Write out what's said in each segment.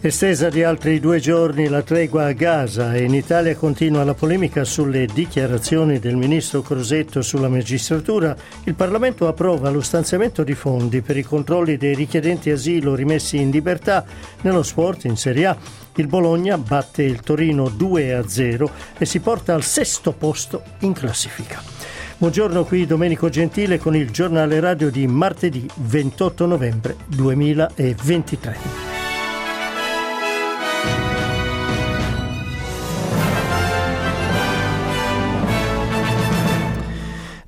Estesa di altri due giorni la tregua a Gaza e in Italia continua la polemica sulle dichiarazioni del ministro Crosetto sulla magistratura. Il Parlamento approva lo stanziamento di fondi per i controlli dei richiedenti asilo rimessi in libertà nello sport in Serie A. Il Bologna batte il Torino 2-0 e si porta al sesto posto in classifica. Buongiorno qui Domenico Gentile con il giornale radio di martedì 28 novembre 2023.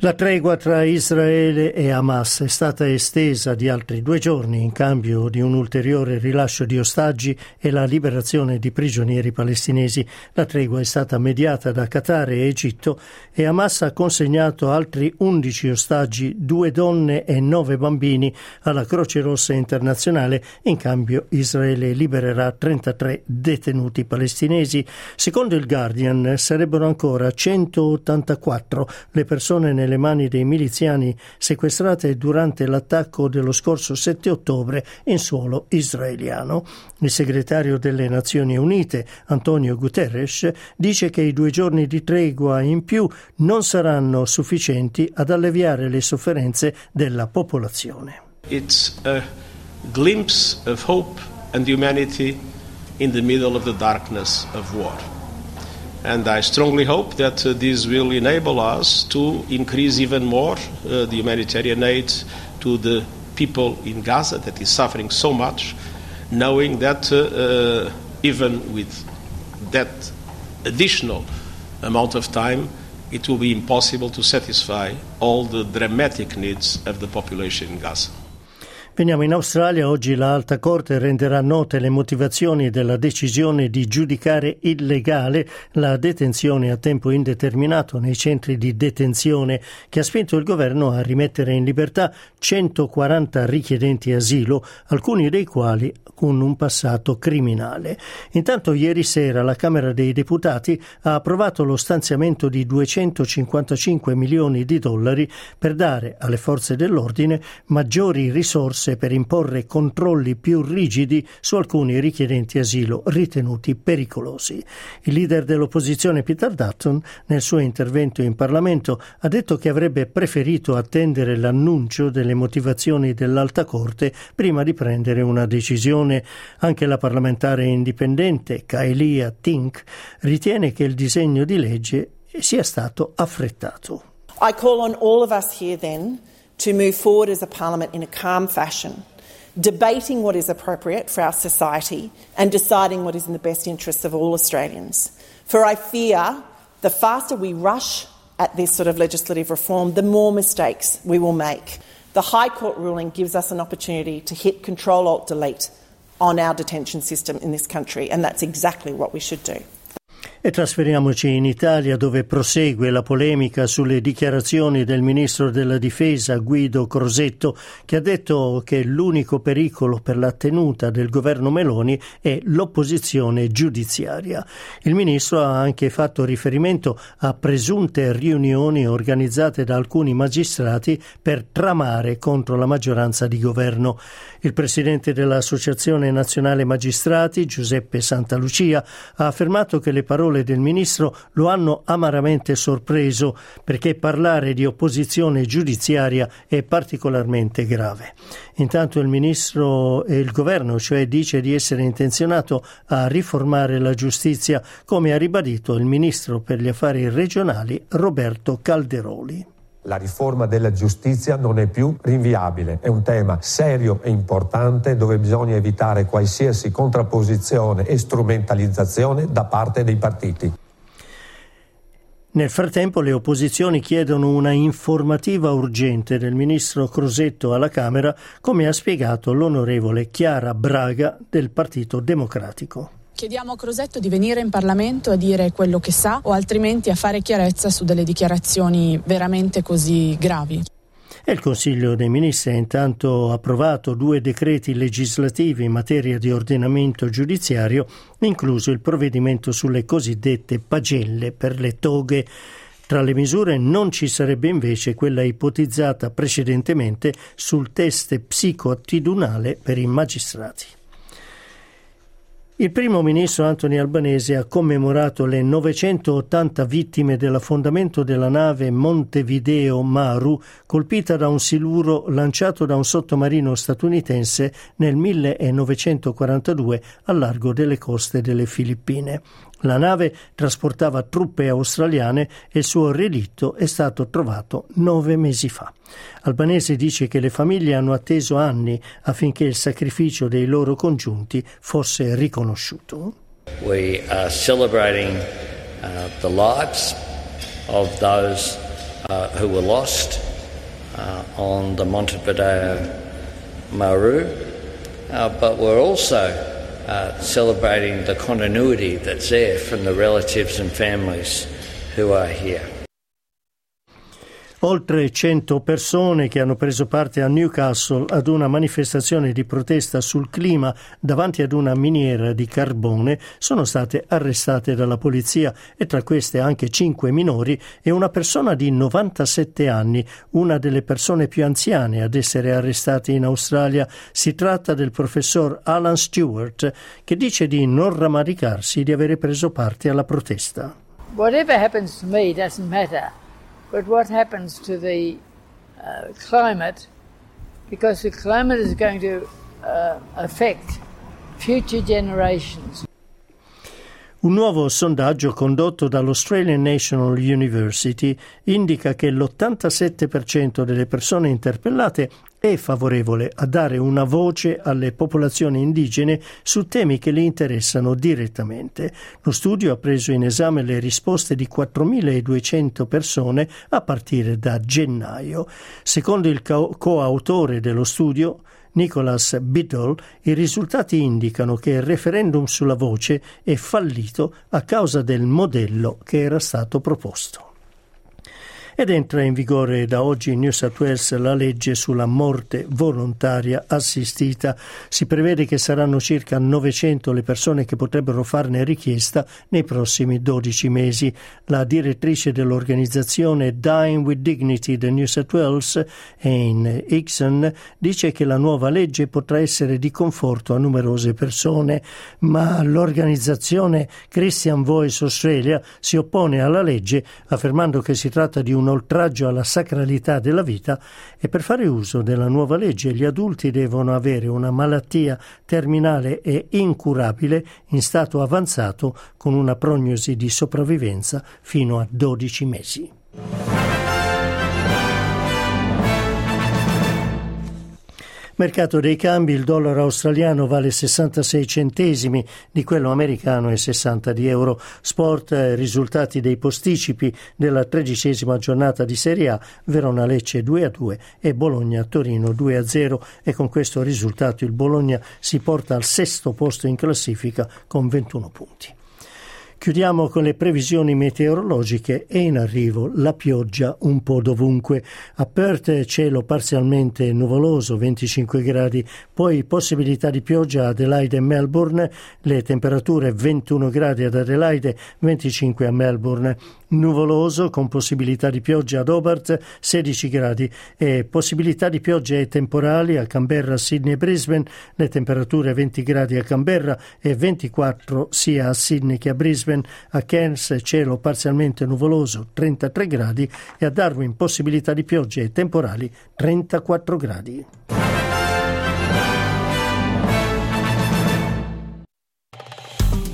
La tregua tra Israele e Hamas è stata estesa di altri due giorni in cambio di un ulteriore rilascio di ostaggi e la liberazione di prigionieri palestinesi. La tregua è stata mediata da Qatar e Egitto e Hamas ha consegnato altri 11 ostaggi, due donne e nove bambini alla Croce Rossa internazionale. In cambio Israele libererà 33 detenuti palestinesi. Secondo il Guardian sarebbero ancora 184 le persone nelle nelle mani dei miliziani sequestrate durante l'attacco dello scorso 7 ottobre in suolo israeliano. Il segretario delle Nazioni Unite, Antonio Guterres, dice che i due giorni di tregua in più non saranno sufficienti ad alleviare le sofferenze della popolazione. It's a glimpse of hope and humanity in the middle of the darkness of war. And I strongly hope that uh, this will enable us to increase even more uh, the humanitarian aid to the people in Gaza that is suffering so much, knowing that uh, uh even with that additional amount of time, it will be impossible to satisfy all the dramatic needs of the population in Gaza. Veniamo in Australia. Oggi la Alta Corte renderà note le motivazioni della decisione di giudicare illegale la detenzione a tempo indeterminato nei centri di detenzione che ha spinto il governo a rimettere in libertà 140 richiedenti asilo, alcuni dei quali con un passato criminale. Intanto ieri sera la Camera dei Deputati ha approvato lo stanziamento di 255 milioni di dollari per dare alle forze dell'ordine maggiori risorse risorse per imporre controlli più rigidi su alcuni richiedenti asilo ritenuti pericolosi. Il leader dell'opposizione Peter Dutton, nel suo intervento in Parlamento, ha detto che avrebbe preferito attendere l'annuncio delle motivazioni dell'Alta Corte prima di prendere una decisione. Anche la parlamentare indipendente Kailia Tink ritiene che il disegno di legge sia stato affrettato. I call on all of us here then to move forward as a parliament in a calm fashion, debating what is appropriate for our society and deciding what is in the best interests of all Australians. For I fear the faster we rush at this sort of legislative reform, the more mistakes we will make. The High Court ruling gives us an opportunity to hit Control Alt Delete on our detention system in this country, and that's exactly what we should do. E trasferiamoci in Italia dove prosegue la polemica sulle dichiarazioni del ministro della difesa Guido Crosetto che ha detto che l'unico pericolo per la tenuta del governo Meloni è l'opposizione giudiziaria. Il ministro ha anche fatto riferimento a presunte riunioni organizzate da alcuni magistrati per tramare contro la maggioranza di governo. Il presidente dell'Associazione Nazionale Magistrati, Giuseppe Santalucia, ha affermato che le parole parole del ministro lo hanno amaramente sorpreso perché parlare di opposizione giudiziaria è particolarmente grave. Intanto il ministro e il governo, cioè, dice di essere intenzionato a riformare la giustizia, come ha ribadito il ministro per gli affari regionali Roberto Calderoli. La riforma della giustizia non è più rinviabile, è un tema serio e importante dove bisogna evitare qualsiasi contrapposizione e strumentalizzazione da parte dei partiti. Nel frattempo le opposizioni chiedono una informativa urgente del ministro Crosetto alla Camera, come ha spiegato l'onorevole Chiara Braga del Partito Democratico. Chiediamo a Crosetto di venire in Parlamento a dire quello che sa o altrimenti a fare chiarezza su delle dichiarazioni veramente così gravi. E il Consiglio dei Ministri ha intanto approvato due decreti legislativi in materia di ordinamento giudiziario, incluso il provvedimento sulle cosiddette pagelle per le toghe. Tra le misure non ci sarebbe invece quella ipotizzata precedentemente sul test psicoattitudinale per i magistrati. Il primo ministro Anthony Albanese ha commemorato le 980 vittime dell'affondamento della nave Montevideo Maru colpita da un siluro lanciato da un sottomarino statunitense nel 1942 al largo delle coste delle Filippine. La nave trasportava truppe australiane e il suo relitto è stato trovato nove mesi fa. Albanese dice che le famiglie hanno atteso anni affinché il sacrificio dei loro congiunti fosse riconosciuto. We are celebrating uh, the lives of those uh, who were lost uh, on the Montevideo Maru, uh, but we're also uh, celebrating the continuity that's there from the relatives and families who are here. Oltre 100 persone che hanno preso parte a Newcastle ad una manifestazione di protesta sul clima davanti ad una miniera di carbone sono state arrestate dalla polizia e tra queste anche 5 minori e una persona di 97 anni, una delle persone più anziane ad essere arrestate in Australia. Si tratta del professor Alan Stewart che dice di non rammaricarsi di avere preso parte alla protesta. Whatever happens to me doesn't matter. But what happens to the uh, climate, because the climate is going to uh, affect future generations. Un nuovo sondaggio condotto dall'Australian National University indica che l'87% delle persone interpellate è favorevole a dare una voce alle popolazioni indigene su temi che le interessano direttamente. Lo studio ha preso in esame le risposte di 4.200 persone a partire da gennaio. Secondo il co- coautore dello studio, Nicholas Biddle, i risultati indicano che il referendum sulla voce è fallito a causa del modello che era stato proposto ed entra in vigore da oggi in New South Wales la legge sulla morte volontaria assistita. Si prevede che saranno circa 900 le persone che potrebbero farne richiesta nei prossimi 12 mesi. La direttrice dell'organizzazione Dying with Dignity di New South Wales, Anne Hickson, dice che la nuova legge potrà essere di conforto a numerose persone, ma l'organizzazione Christian Voice Australia si oppone alla legge affermando che si tratta di un oltraggio alla sacralità della vita e per fare uso della nuova legge gli adulti devono avere una malattia terminale e incurabile in stato avanzato con una prognosi di sopravvivenza fino a 12 mesi. Mercato dei cambi, il dollaro australiano vale 66 centesimi di quello americano e 60 di euro. Sport, eh, risultati dei posticipi della tredicesima giornata di Serie A, Verona Lecce 2 a 2 e Bologna Torino 2 a 0 e con questo risultato il Bologna si porta al sesto posto in classifica con 21 punti. Chiudiamo con le previsioni meteorologiche e in arrivo la pioggia un po' dovunque. A Perth cielo parzialmente nuvoloso, 25 gradi, poi possibilità di pioggia a Adelaide e Melbourne, le temperature 21 gradi ad Adelaide, 25 a Melbourne nuvoloso con possibilità di pioggia ad Hobart 16 gradi e possibilità di piogge temporali a Canberra, Sydney e Brisbane, le temperature 20 gradi a Canberra e 24 sia a Sydney che a Brisbane, a Cairns cielo parzialmente nuvoloso 33 gradi e a Darwin possibilità di piogge temporali 34 gradi.